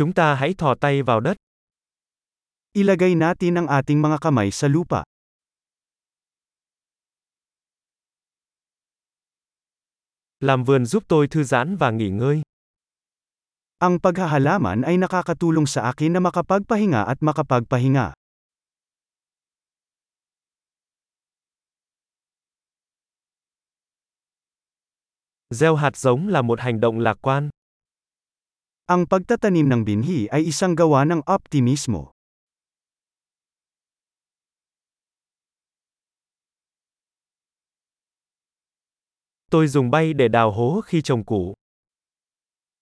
Chúng ta hãy thò tay vào đất. Ilagay natin ang ating mga kamay sa lupa. Làm vườn giúp tôi thư giãn và nghỉ ngơi. Ang paghahalaman ay nakakatulong sa akin na makapagpahinga at makapagpahinga. Gieo hạt giống là một hành động lạc quan. Ang pagtatanim ng binhi ay isang gawa ng optimismo. Tôi dùng bay để đào hố khi trồng củ.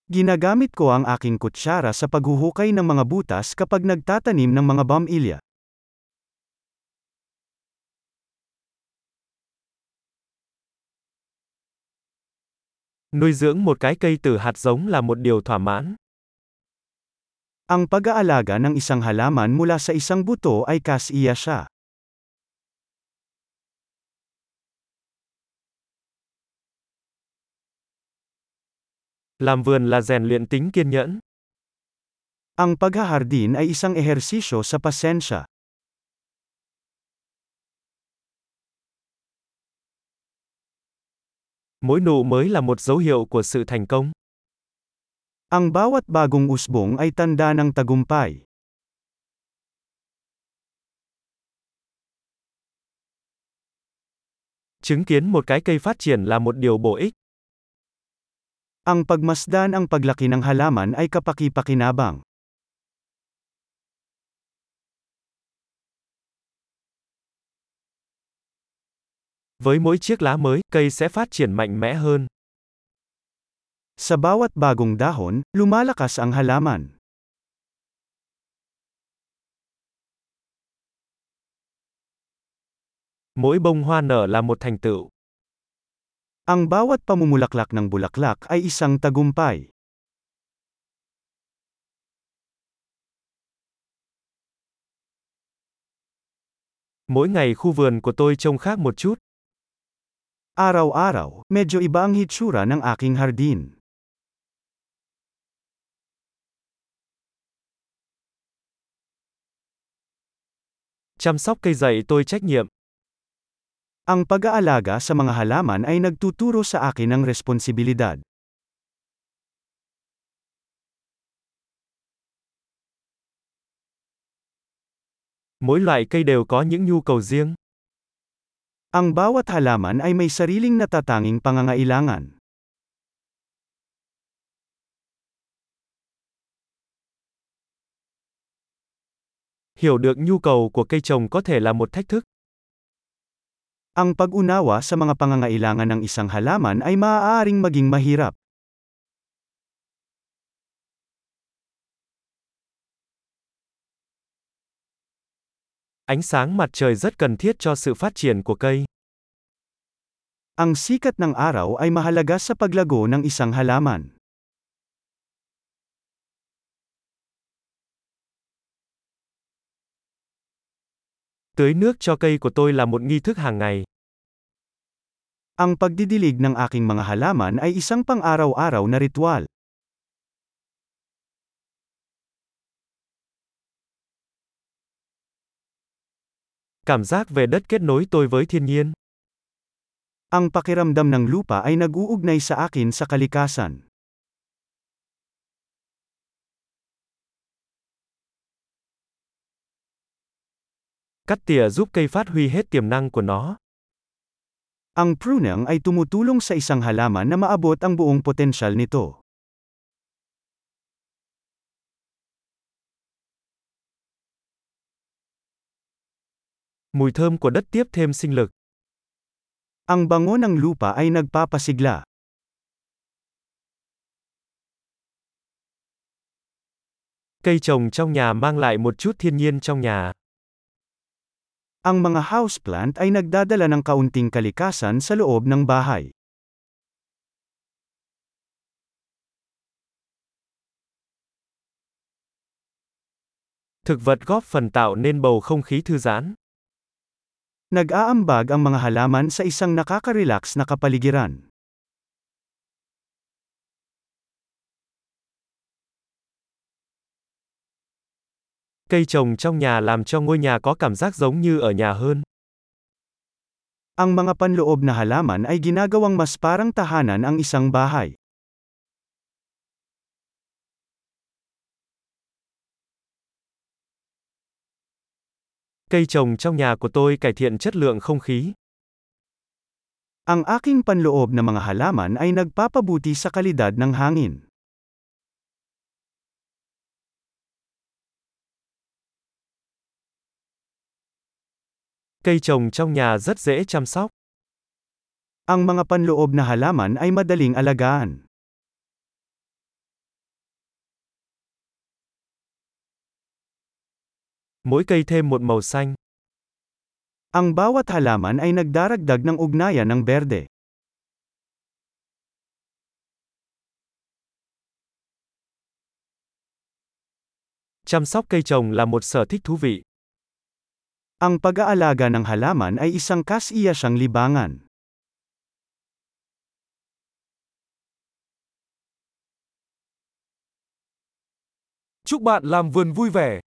Ginagamit ko ang aking kutsara sa paghuhukay ng mga butas kapag nagtatanim ng mga bamilya. Nuôi dưỡng một cái cây từ hạt giống là một điều thỏa mãn. Ang pag-aalaga ng isang halaman mula sa isang buto ay kasiya siya. Làm vườn là rèn luyện tính kiên nhẫn. Ang paghahardin ay isang ehersisyo sa pasensya. Mỗi nụ mới là một dấu hiệu của sự thành công. Ang bawat bagong usbong ay tanda ng tagumpay. Chứng kiến một cái cây phát triển là một điều bổ ích. Ang pagmasdan ang paglaki ng halaman ay kapaki-pakinabang. Với mỗi chiếc lá mới, cây sẽ phát triển mạnh mẽ hơn. Sa bawat bagong dahon, lumalakas ang halaman. Mỗi bông hoa nở là một thành tựu. Ang bawat pamumulaklak ng bulaklak ay isang tagumpay. Mỗi ngày khu vườn của tôi trông khác một chút. Araw-araw, medyo iba ang hitsura ng aking hardin. Chăm sóc cây dạy tôi trách nhiệm. Ang pag-aalaga sa mga halaman ay nagtuturo sa akin ng responsibilidad. Mỗi loại cây đều có những nhu cầu riêng. Ang bawat halaman ay may sariling natatanging pangangailangan. Hiểu được nhu cầu của cây trồng có thể là một thách thức. Ang pag-unawa sa mga pangangailangan ng isang halaman ay maaaring maging mahirap. Ánh sáng mặt trời rất cần thiết cho sự phát triển của cây. Ang sikat ng araw ay mahalaga sa paglago ng isang halaman. Tưới nước cho cây của tôi là một nghi thức hàng ngày. Ang pagdidilig ng aking mga halaman ay isang pang-araw-araw na ritual. Cảm giác về đất kết nối tôi với thiên nhiên. Ang pakiramdam ng lupa ay nag-uugnay sa akin sa kalikasan. Cắt tỉa giúp cây phát huy hết tiềm năng của nó. Ang pruning ay tumutulong sa isang halaman na maabot ang buong potensyal nito. Mùi thơm của đất tiếp thêm sinh lực. Ang bango ng lupa ay nagpapasigla. Cây trồng trong nhà mang lại một chút thiên nhiên trong nhà. Ang mga houseplant ay nagdadala ng kaunting kalikasan sa loob ng bahay. Thực vật góp phần tạo nên bầu không khí thư giãn. Nag-aambag ang mga halaman sa isang nakaka-relax na kapaligiran. Cây trồng trong nhà làm cho ngôi nhà có cảm giác giống như ở nhà hơn. Ang mga panloob na halaman ay ginagawang mas parang tahanan ang isang bahay. Cây trồng trong nhà của tôi cải thiện chất lượng không khí. Ang aking panloob na mga halaman ay nagpapabuti sa kalidad ng hangin. Cây trồng trong nhà rất dễ chăm sóc. Ang mga panloob na halaman ay madaling alagaan. Mỗi cây thêm một màu xanh. Ang bawat halaman ay nagdaragdag ng ugnayan ng berde. Chăm sóc cây trồng là một sở thích thú vị. Ang pag-aalaga ng halaman ay isang kasiyasang libangan. Chúc bạn làm vườn vui vẻ.